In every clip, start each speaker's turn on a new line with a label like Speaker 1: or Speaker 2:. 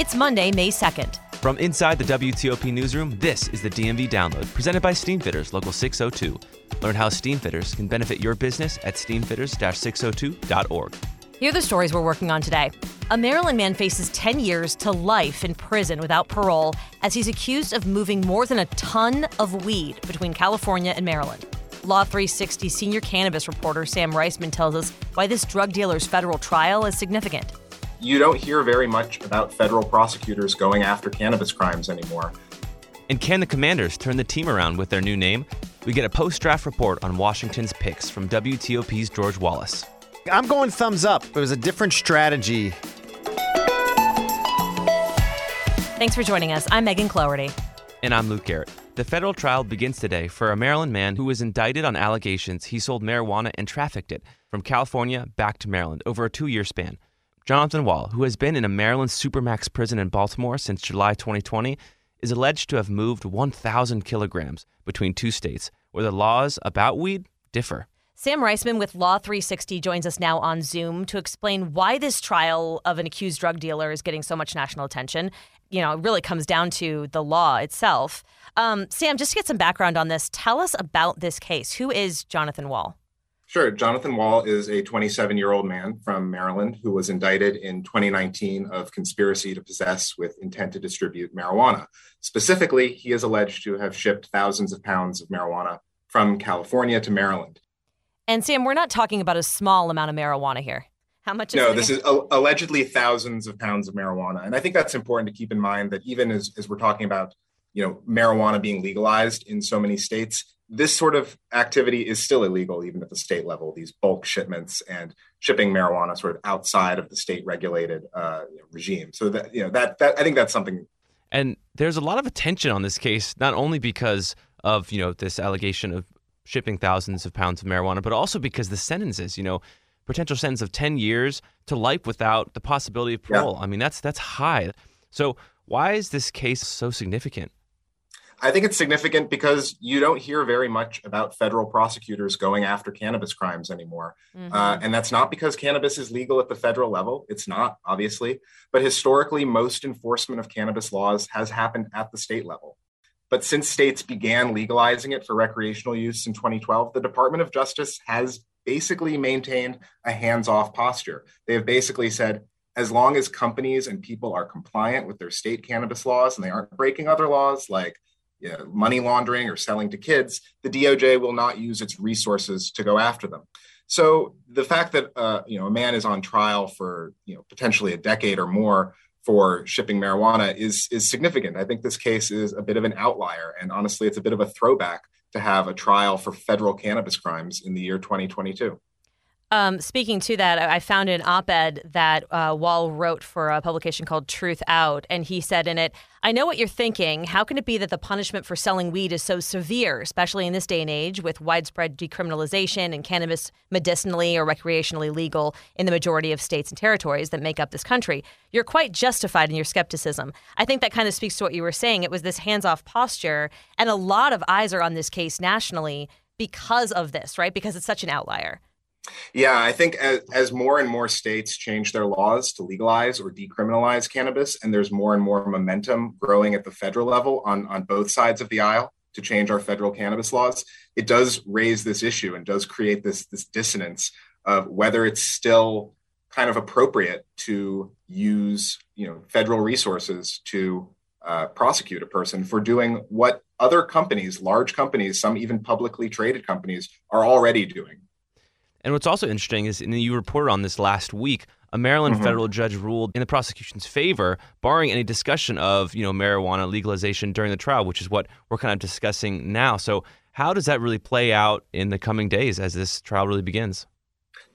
Speaker 1: It's Monday, May 2nd.
Speaker 2: From inside the WTOP newsroom, this is the DMV Download, presented by Steamfitters Local 602. Learn how Steamfitters can benefit your business at steamfitters-602.org.
Speaker 1: Here are the stories we're working on today. A Maryland man faces 10 years to life in prison without parole as he's accused of moving more than a ton of weed between California and Maryland. Law 360 senior cannabis reporter Sam Reisman tells us why this drug dealer's federal trial is significant
Speaker 3: you don't hear very much about federal prosecutors going after cannabis crimes anymore.
Speaker 2: And can the Commanders turn the team around with their new name? We get a post draft report on Washington's picks from WTOP's George Wallace.
Speaker 4: I'm going thumbs up. It was a different strategy.
Speaker 1: Thanks for joining us. I'm Megan Cloherty.
Speaker 2: And I'm Luke Garrett. The federal trial begins today for a Maryland man who was indicted on allegations he sold marijuana and trafficked it from California back to Maryland over a two year span. Jonathan Wall, who has been in a Maryland Supermax prison in Baltimore since July 2020, is alleged to have moved 1,000 kilograms between two states where the laws about weed differ.
Speaker 1: Sam Reisman with Law 360 joins us now on Zoom to explain why this trial of an accused drug dealer is getting so much national attention. You know, it really comes down to the law itself. Um, Sam, just to get some background on this, tell us about this case. Who is Jonathan Wall?
Speaker 3: Sure. Jonathan Wall is a 27 year old man from Maryland who was indicted in 2019 of conspiracy to possess with intent to distribute marijuana. Specifically, he is alleged to have shipped thousands of pounds of marijuana from California to Maryland.
Speaker 1: And Sam, we're not talking about a small amount of marijuana here. How much?
Speaker 3: Is No, this is a- allegedly thousands of pounds of marijuana, and I think that's important to keep in mind. That even as, as we're talking about, you know, marijuana being legalized in so many states, this sort of activity is still illegal even at the state level these bulk shipments and shipping marijuana sort of outside of the state regulated uh, regime. So that you know that, that i think that's something
Speaker 2: and there's a lot of attention on this case not only because of you know this allegation of shipping thousands of pounds of marijuana but also because the sentences you know potential sentence of 10 years to life without the possibility of parole. Yeah. i mean that's that's high. So why is this case so significant
Speaker 3: I think it's significant because you don't hear very much about federal prosecutors going after cannabis crimes anymore. Mm-hmm. Uh, and that's not because cannabis is legal at the federal level. It's not, obviously. But historically, most enforcement of cannabis laws has happened at the state level. But since states began legalizing it for recreational use in 2012, the Department of Justice has basically maintained a hands off posture. They have basically said, as long as companies and people are compliant with their state cannabis laws and they aren't breaking other laws like you know, money laundering or selling to kids, the DOJ will not use its resources to go after them. So the fact that uh, you know a man is on trial for you know potentially a decade or more for shipping marijuana is is significant. I think this case is a bit of an outlier, and honestly, it's a bit of a throwback to have a trial for federal cannabis crimes in the year 2022.
Speaker 1: Um, speaking to that, I found an op ed that uh, Wall wrote for a publication called Truth Out. And he said in it, I know what you're thinking. How can it be that the punishment for selling weed is so severe, especially in this day and age with widespread decriminalization and cannabis medicinally or recreationally legal in the majority of states and territories that make up this country? You're quite justified in your skepticism. I think that kind of speaks to what you were saying. It was this hands off posture. And a lot of eyes are on this case nationally because of this, right? Because it's such an outlier.
Speaker 3: Yeah, I think as, as, more and more states change their laws to legalize or decriminalize cannabis, and there's more and more momentum growing at the federal level on, on both sides of the aisle to change our federal cannabis laws, it does raise this issue and does create this, this dissonance of whether it's still kind of appropriate to use you know federal resources to uh, prosecute a person for doing what other companies, large companies, some even publicly traded companies, are already doing
Speaker 2: and what's also interesting is, and you reported on this last week, a Maryland mm-hmm. federal judge ruled in the prosecution's favor, barring any discussion of you know marijuana legalization during the trial, which is what we're kind of discussing now. So, how does that really play out in the coming days as this trial really begins?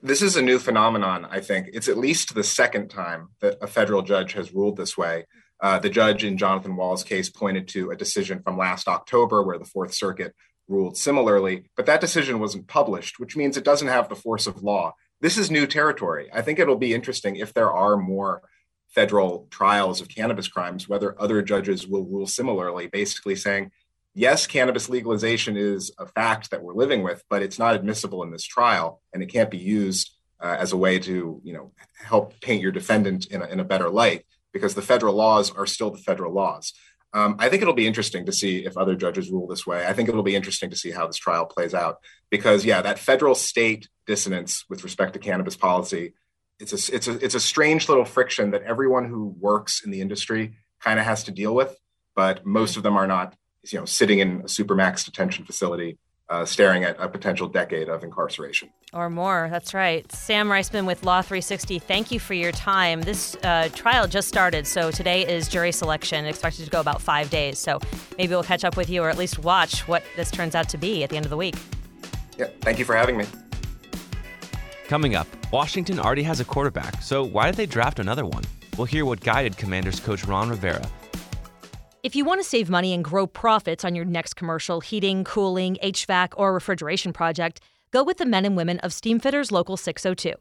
Speaker 3: This is a new phenomenon, I think. It's at least the second time that a federal judge has ruled this way. Uh, the judge in Jonathan Wall's case pointed to a decision from last October where the Fourth Circuit ruled similarly, but that decision wasn't published, which means it doesn't have the force of law. This is new territory. I think it'll be interesting if there are more federal trials of cannabis crimes, whether other judges will rule similarly, basically saying, yes, cannabis legalization is a fact that we're living with, but it's not admissible in this trial, and it can't be used uh, as a way to, you know, help paint your defendant in a, in a better light because the federal laws are still the federal laws. Um, I think it'll be interesting to see if other judges rule this way. I think it'll be interesting to see how this trial plays out because, yeah, that federal state dissonance with respect to cannabis policy, it's a it's a it's a strange little friction that everyone who works in the industry kind of has to deal with, but most of them are not you know, sitting in a supermax detention facility, uh, staring at a potential decade of incarceration.
Speaker 1: Or more. That's right. Sam Reisman with Law 360. Thank you for your time. This uh, trial just started, so today is jury selection, expected to go about five days. So maybe we'll catch up with you, or at least watch what this turns out to be at the end of the week.
Speaker 3: Yeah. Thank you for having me.
Speaker 2: Coming up, Washington already has a quarterback, so why did they draft another one? We'll hear what guided Commanders coach Ron Rivera
Speaker 1: if you want to save money and grow profits on your next commercial, heating, cooling, HVAC, or refrigeration project, go with the men and women of Steamfitters Local 602.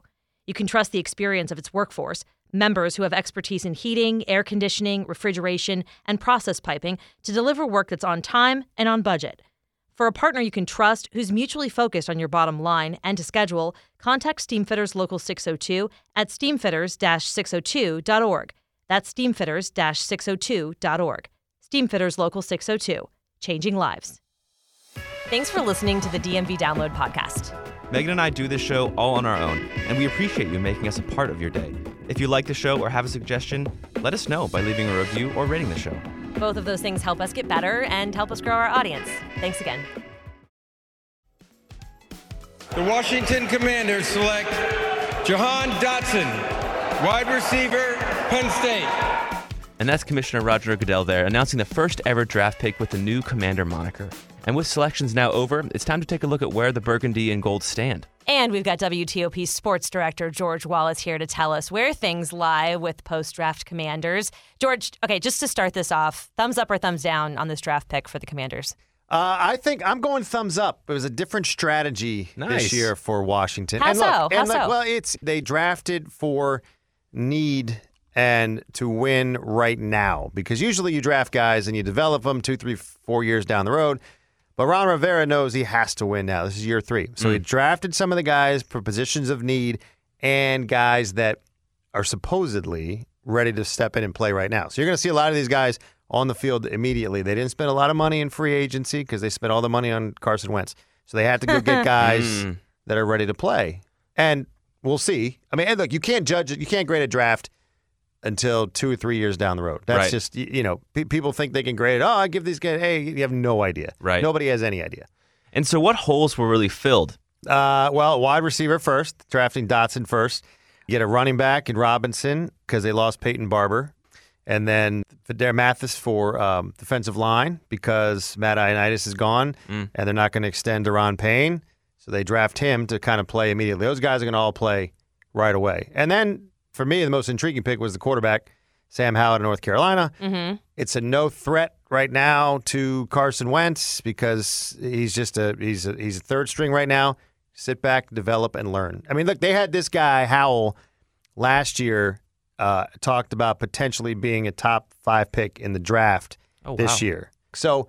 Speaker 1: You can trust the experience of its workforce, members who have expertise in heating, air conditioning, refrigeration, and process piping to deliver work that's on time and on budget. For a partner you can trust who's mutually focused on your bottom line and to schedule, contact Steamfitters Local 602 at steamfitters-602.org. That's steamfitters-602.org. Steamfitters Local 602, changing lives. Thanks for listening to the DMV Download Podcast.
Speaker 2: Megan and I do this show all on our own, and we appreciate you making us a part of your day. If you like the show or have a suggestion, let us know by leaving a review or rating the show.
Speaker 1: Both of those things help us get better and help us grow our audience. Thanks again.
Speaker 5: The Washington Commanders select Jahan Dotson, wide receiver, Penn State.
Speaker 2: And that's Commissioner Roger Goodell there, announcing the first ever draft pick with the new Commander moniker. And with selections now over, it's time to take a look at where the burgundy and gold stand.
Speaker 1: And we've got WTOP sports director George Wallace here to tell us where things lie with post draft commanders. George, okay, just to start this off, thumbs up or thumbs down on this draft pick for the commanders?
Speaker 4: Uh, I think I'm going thumbs up. It was a different strategy
Speaker 2: nice.
Speaker 4: this year for Washington.
Speaker 1: How
Speaker 4: and
Speaker 1: so?
Speaker 4: Look,
Speaker 1: How
Speaker 4: and
Speaker 1: so?
Speaker 4: Well, it's they drafted for need and to win right now because usually you draft guys and you develop them two, three, four years down the road. But Ron Rivera knows he has to win now. This is year three. So mm. he drafted some of the guys for positions of need and guys that are supposedly ready to step in and play right now. So you're going to see a lot of these guys on the field immediately. They didn't spend a lot of money in free agency because they spent all the money on Carson Wentz. So they had to go get guys mm. that are ready to play. And we'll see. I mean, look, you can't judge it. You can't grade a draft until two or three years down the road. That's
Speaker 2: right.
Speaker 4: just you know people think they can grade it. Oh, I give these guys. Hey, you have no idea.
Speaker 2: Right.
Speaker 4: Nobody has any idea.
Speaker 2: And so, what holes were really filled?
Speaker 4: Uh, well, wide receiver first, drafting Dotson first. You get a running back in Robinson because they lost Peyton Barber. And then Phidarian Mathis for um, defensive line because Matt Ioannidis is gone mm. and they're not going to extend Daron Payne. So they draft him to kind of play immediately. Those guys are going to all play right away. And then for me, the most intriguing pick was the quarterback, Sam Howell of North Carolina.
Speaker 1: Mm-hmm.
Speaker 4: It's a no threat right now to Carson Wentz because he's just a he's a, he's a third string right now. Sit back, develop, and learn. I mean, look, they had this guy Howell last year uh, talked about potentially being a top five pick in the draft
Speaker 2: oh,
Speaker 4: this
Speaker 2: wow.
Speaker 4: year. So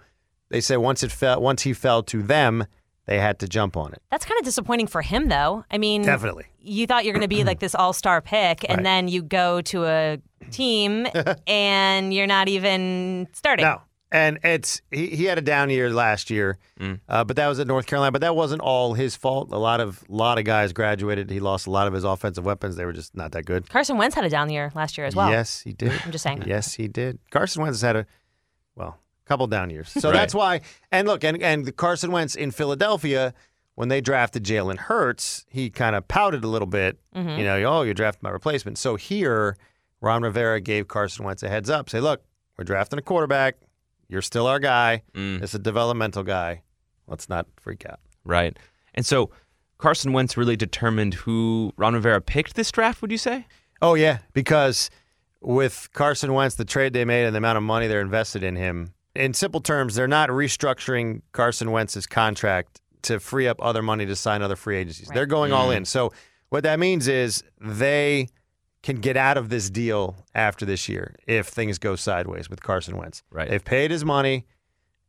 Speaker 4: they said once it fell, once he fell to them, they had to jump on it.
Speaker 1: That's kind of disappointing for him, though. I mean,
Speaker 4: definitely.
Speaker 1: You thought you're going to be like this all star pick, and
Speaker 4: right.
Speaker 1: then you go to a team and you're not even starting.
Speaker 4: No. And it's he, he had a down year last year,
Speaker 2: mm.
Speaker 4: uh, but that was at North Carolina. But that wasn't all his fault. A lot of lot of guys graduated. He lost a lot of his offensive weapons. They were just not that good.
Speaker 1: Carson Wentz had a down year last year as well.
Speaker 4: Yes, he did.
Speaker 1: I'm just saying.
Speaker 4: Yes, he did. Carson Wentz had a well, couple down years. So
Speaker 2: right.
Speaker 4: that's why. And look, and and Carson Wentz in Philadelphia when they drafted Jalen Hurts, he kind of pouted a little bit.
Speaker 1: Mm-hmm.
Speaker 4: You know, oh, you drafted my replacement. So here, Ron Rivera gave Carson Wentz a heads up. Say, look, we're drafting a quarterback. You're still our guy.
Speaker 2: Mm.
Speaker 4: It's a developmental guy. Let's not freak out.
Speaker 2: Right. And so Carson Wentz really determined who Ron Rivera picked this draft, would you say?
Speaker 4: Oh yeah, because with Carson Wentz, the trade they made and the amount of money they're invested in him, in simple terms, they're not restructuring Carson Wentz's contract to free up other money to sign other free agencies. They're going all mm-hmm. in. So what that means is they can get out of this deal after this year if things go sideways with Carson Wentz.
Speaker 2: Right.
Speaker 4: They've paid his money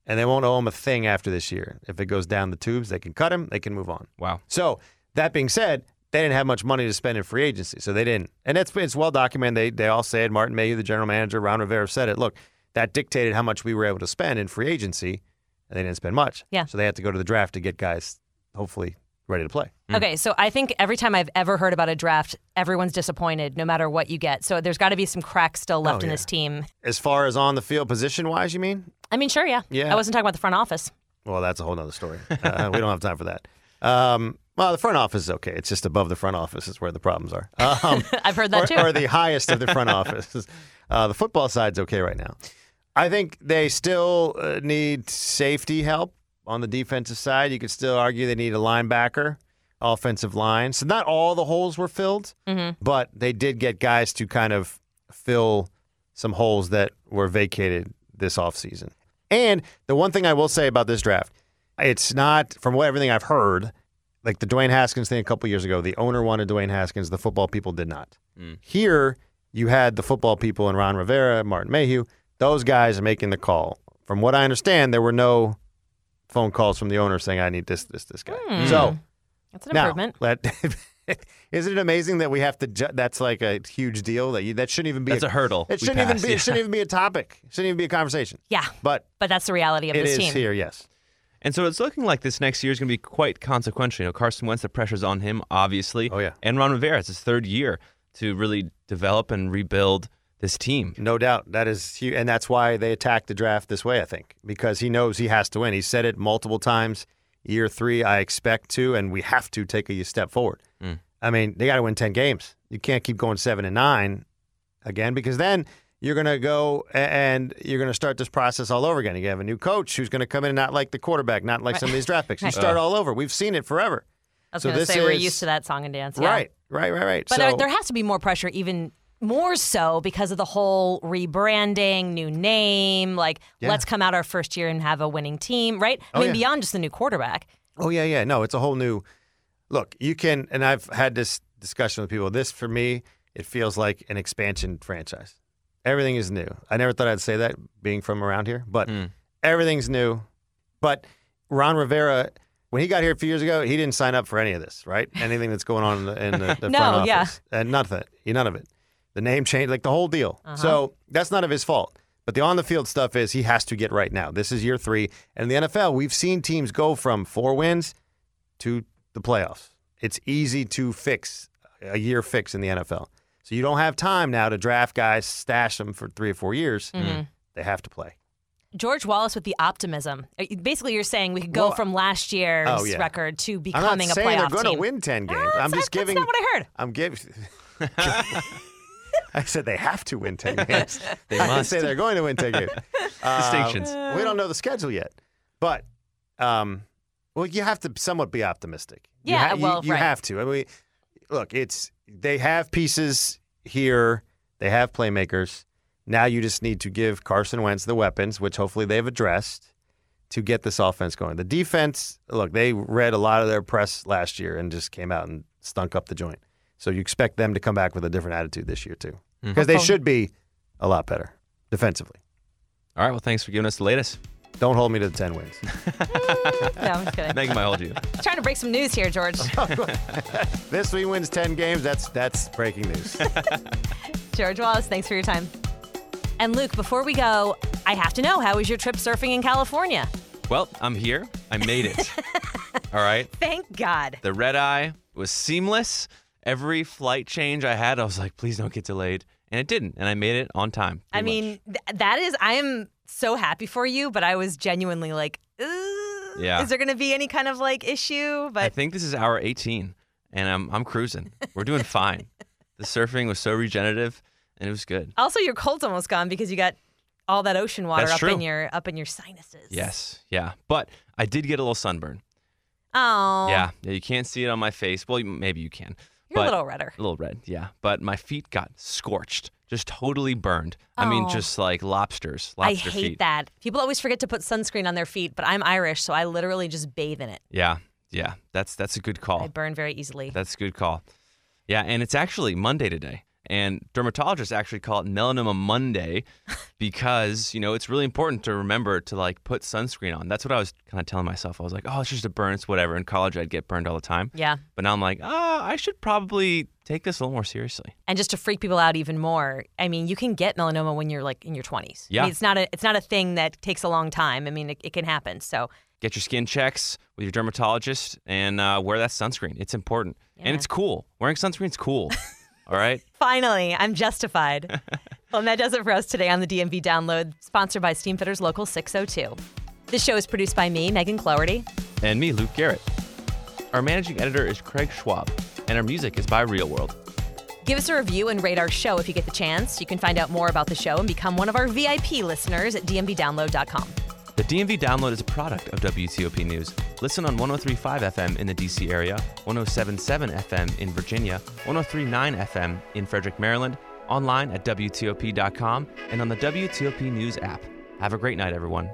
Speaker 4: and they won't owe him a thing after this year. If it goes down the tubes, they can cut him, they can move on.
Speaker 2: Wow.
Speaker 4: So that being said, they didn't have much money to spend in free agency, so they didn't. And it's it's well documented. They they all said. Martin Mayhew, the general manager, Ron Rivera said it. Look, that dictated how much we were able to spend in free agency, and they didn't spend much.
Speaker 1: Yeah.
Speaker 4: So they had to go to the draft to get guys, hopefully ready to play.
Speaker 1: Okay, so I think every time I've ever heard about a draft, everyone's disappointed no matter what you get. So there's got to be some cracks still left
Speaker 4: Oh,
Speaker 1: in
Speaker 4: yeah.
Speaker 1: this team.
Speaker 4: As far as on the field position wise, you mean?
Speaker 1: I mean, sure, yeah.
Speaker 4: Yeah.
Speaker 1: I wasn't talking about the front office.
Speaker 4: Well, that's a whole nother story. Uh, we don't have time for that. Um, well, the front office is okay. It's just above the front office is where the problems are. Um,
Speaker 1: I've heard that
Speaker 4: or,
Speaker 1: too.
Speaker 4: or the highest of the front office. Uh, the football side's okay right now. I think they still uh, need safety help on the defensive side. You could still argue they need a linebacker, offensive line. So not all the holes were filled, but they did get guys to kind of fill some holes that were vacated this offseason. And the one thing I will say about this draft, it's not from what everything I've heard, like the Dwayne Haskins thing a couple years ago. The owner wanted Dwayne Haskins, the football people did not. Here, you had the football people and Ron Rivera, Martin Mayhew. Those guys are making the call. From what I understand, there were no phone calls from the owner saying, "I need this, this, this guy." Hmm. So
Speaker 1: That's an
Speaker 4: now,
Speaker 1: improvement.
Speaker 4: let, isn't it amazing that we have to? Ju- that's like a huge deal. That you, that shouldn't even be.
Speaker 2: That's a hurdle
Speaker 4: It shouldn't even be.
Speaker 2: yeah.
Speaker 4: It shouldn't even be a topic. It shouldn't even be a conversation.
Speaker 1: Yeah,
Speaker 4: But
Speaker 1: but that's the reality of
Speaker 4: it
Speaker 1: this
Speaker 4: is
Speaker 1: team.
Speaker 4: here. Yes.
Speaker 2: And so it's looking like this next year is going to be quite consequential. You know, Carson Wentz, the pressure's on him, obviously.
Speaker 4: Oh, yeah.
Speaker 2: And Ron Rivera, it's his third year to really develop and rebuild this team.
Speaker 4: No doubt. That is huge. And that's why they attacked the draft this way, I think, because he knows he has to win. He said it multiple times. Year three, I expect to, and we have to take a step forward. Mm. I mean, they got to win 10 games. You can't keep going seven and nine again because then you're going to go and you're going to start this process all over again. You have a new coach who's going to come in and not like the quarterback, not like some of these draft picks. You start uh. all over. We've seen it forever.
Speaker 1: I was
Speaker 4: So
Speaker 1: going to
Speaker 4: this
Speaker 1: say we're used to that song and dance. Yeah.
Speaker 4: Right, right, right, right.
Speaker 1: But
Speaker 4: so,
Speaker 1: there, there has to be more pressure, even more so because of the whole rebranding, new name. Like,
Speaker 4: Yeah.
Speaker 1: let's come out our first year and have a winning team, right? I
Speaker 4: Oh,
Speaker 1: mean,
Speaker 4: yeah.
Speaker 1: beyond just the new quarterback.
Speaker 4: Oh yeah, yeah. No, it's a whole new look. You can, and I've had this discussion with people. This for me, it feels like an expansion franchise. Everything is new. I never thought I'd say that being from around here, but hmm. everything's new. But Ron Rivera, when he got here a few years ago, he didn't sign up for any of this, right? Anything that's going on in the, in the, the
Speaker 1: No,
Speaker 4: front
Speaker 1: yeah.
Speaker 4: office, and none of it. None of it. The name change, like the whole deal. So that's none of his fault. But the on the field stuff is he has to get right now. This is year three. And in the NFL, we've seen teams go from four wins to the playoffs. It's easy to fix a year fix in the NFL. So you don't have time now to draft guys, stash them for three or four years. They have to play.
Speaker 1: George Wallace with the optimism. Uh, Basically, you're saying we could go
Speaker 4: Well,
Speaker 1: from last year's
Speaker 4: oh, yeah.
Speaker 1: record to
Speaker 4: I'm
Speaker 1: becoming
Speaker 4: not saying
Speaker 1: a
Speaker 4: they're
Speaker 1: playoff
Speaker 4: going to win ten games.
Speaker 1: Ah,
Speaker 4: I'm
Speaker 1: that's-
Speaker 4: just giving.
Speaker 1: That's not what I heard.
Speaker 4: I'm giving. I said they have to win ten games.
Speaker 2: They
Speaker 4: I
Speaker 2: must.
Speaker 4: say they're going to win ten games. Uh,
Speaker 2: Distinctions.
Speaker 4: we don't know the schedule yet, but um, well, you have to somewhat be optimistic. You
Speaker 1: Yeah,
Speaker 4: ha- you,
Speaker 1: well,
Speaker 4: you
Speaker 1: right.
Speaker 4: have to. I mean, look, it's they have pieces here. They have playmakers. Now you just need to give Carson Wentz the weapons, which hopefully they've addressed, to get this offense going. The defense, look, they read a lot of their press last year and just came out and stunk up the joint. So you expect them to come back with a different attitude this year too, mm-hmm. because they should be a lot better defensively.
Speaker 2: All right. Well, thanks for giving us the latest.
Speaker 4: Don't hold me to the 10 wins.
Speaker 1: No, I'm just kidding.
Speaker 2: Megan might hold you.
Speaker 1: trying to break some news here, George.
Speaker 4: this week wins 10 games. That's that's breaking news.
Speaker 1: George Wallace, thanks for your time. And Luke, before we go, I have to know how was your trip surfing in California?
Speaker 2: Well, I'm here. I made it. All right.
Speaker 1: Thank God.
Speaker 2: The red eye was seamless. Every flight change I had, I was like, please don't get delayed. And it didn't. And I made it on time.
Speaker 1: I mean, th- that is, I am so happy for you, but I was genuinely like,
Speaker 2: Yeah.
Speaker 1: is there going to be any kind of like issue? But I
Speaker 2: think this is hour 18, and I'm, I'm cruising. We're doing fine. The surfing was so regenerative, and it was good.
Speaker 1: also, your cold's almost gone because you got all that ocean water
Speaker 2: That's
Speaker 1: up in your up in your sinuses.
Speaker 2: Yes. Yeah. But I did get a little sunburn.
Speaker 1: Oh.
Speaker 2: Yeah, yeah, you can't see it on my face. Well, maybe you can.
Speaker 1: You're a little redder.
Speaker 2: A little red, yeah. But my feet got scorched, just totally burned. I mean,
Speaker 1: Oh.
Speaker 2: just like lobsters,
Speaker 1: I hate
Speaker 2: feet.
Speaker 1: that. People always forget to put sunscreen on their feet, but I'm Irish, so I literally just bathe in it.
Speaker 2: Yeah, yeah. That's that's a good call.
Speaker 1: I burn very easily.
Speaker 2: That's a good call. Yeah, and it's actually Monday today. And dermatologists actually call it melanoma Monday because, you know, it's really important to remember to like put sunscreen on. That's what I was kind of telling myself. I was like, oh, it's just a burn, it's whatever. In college, I'd get burned all the time.
Speaker 1: yeah.
Speaker 2: But now I'm like, ah, I should probably take this a little more seriously.
Speaker 1: And just to freak people out even more, I mean, you can get melanoma when you're like in your 20s. I
Speaker 2: Yeah.
Speaker 1: mean, it's not a it's not a thing that takes a long time. I mean, it, it can happen. So
Speaker 2: Get your skin checks with your dermatologist and uh, wear that sunscreen. It's important.
Speaker 1: Yeah.
Speaker 2: And it's cool. Wearing sunscreen's cool. all right?
Speaker 1: finally, I'm justified. well, and that does it for us today on the DMV Download, sponsored by Steamfitters Local 602. This show is produced by me, Megan Cloherty.
Speaker 2: And me, Luke Garrett. Our managing editor is Craig Schwab, and our music is by Real World.
Speaker 1: Give us a review and rate our show if you get the chance. You can find out more about the show and become one of our VIP listeners at dmvdownload.com.
Speaker 2: DMV download is a product of WTOP News. Listen on 1035 FM in the DC area, 1077 FM in Virginia, 1039 FM in Frederick, Maryland, online at WTOP.com, and on the WTOP News app. Have a great night, everyone.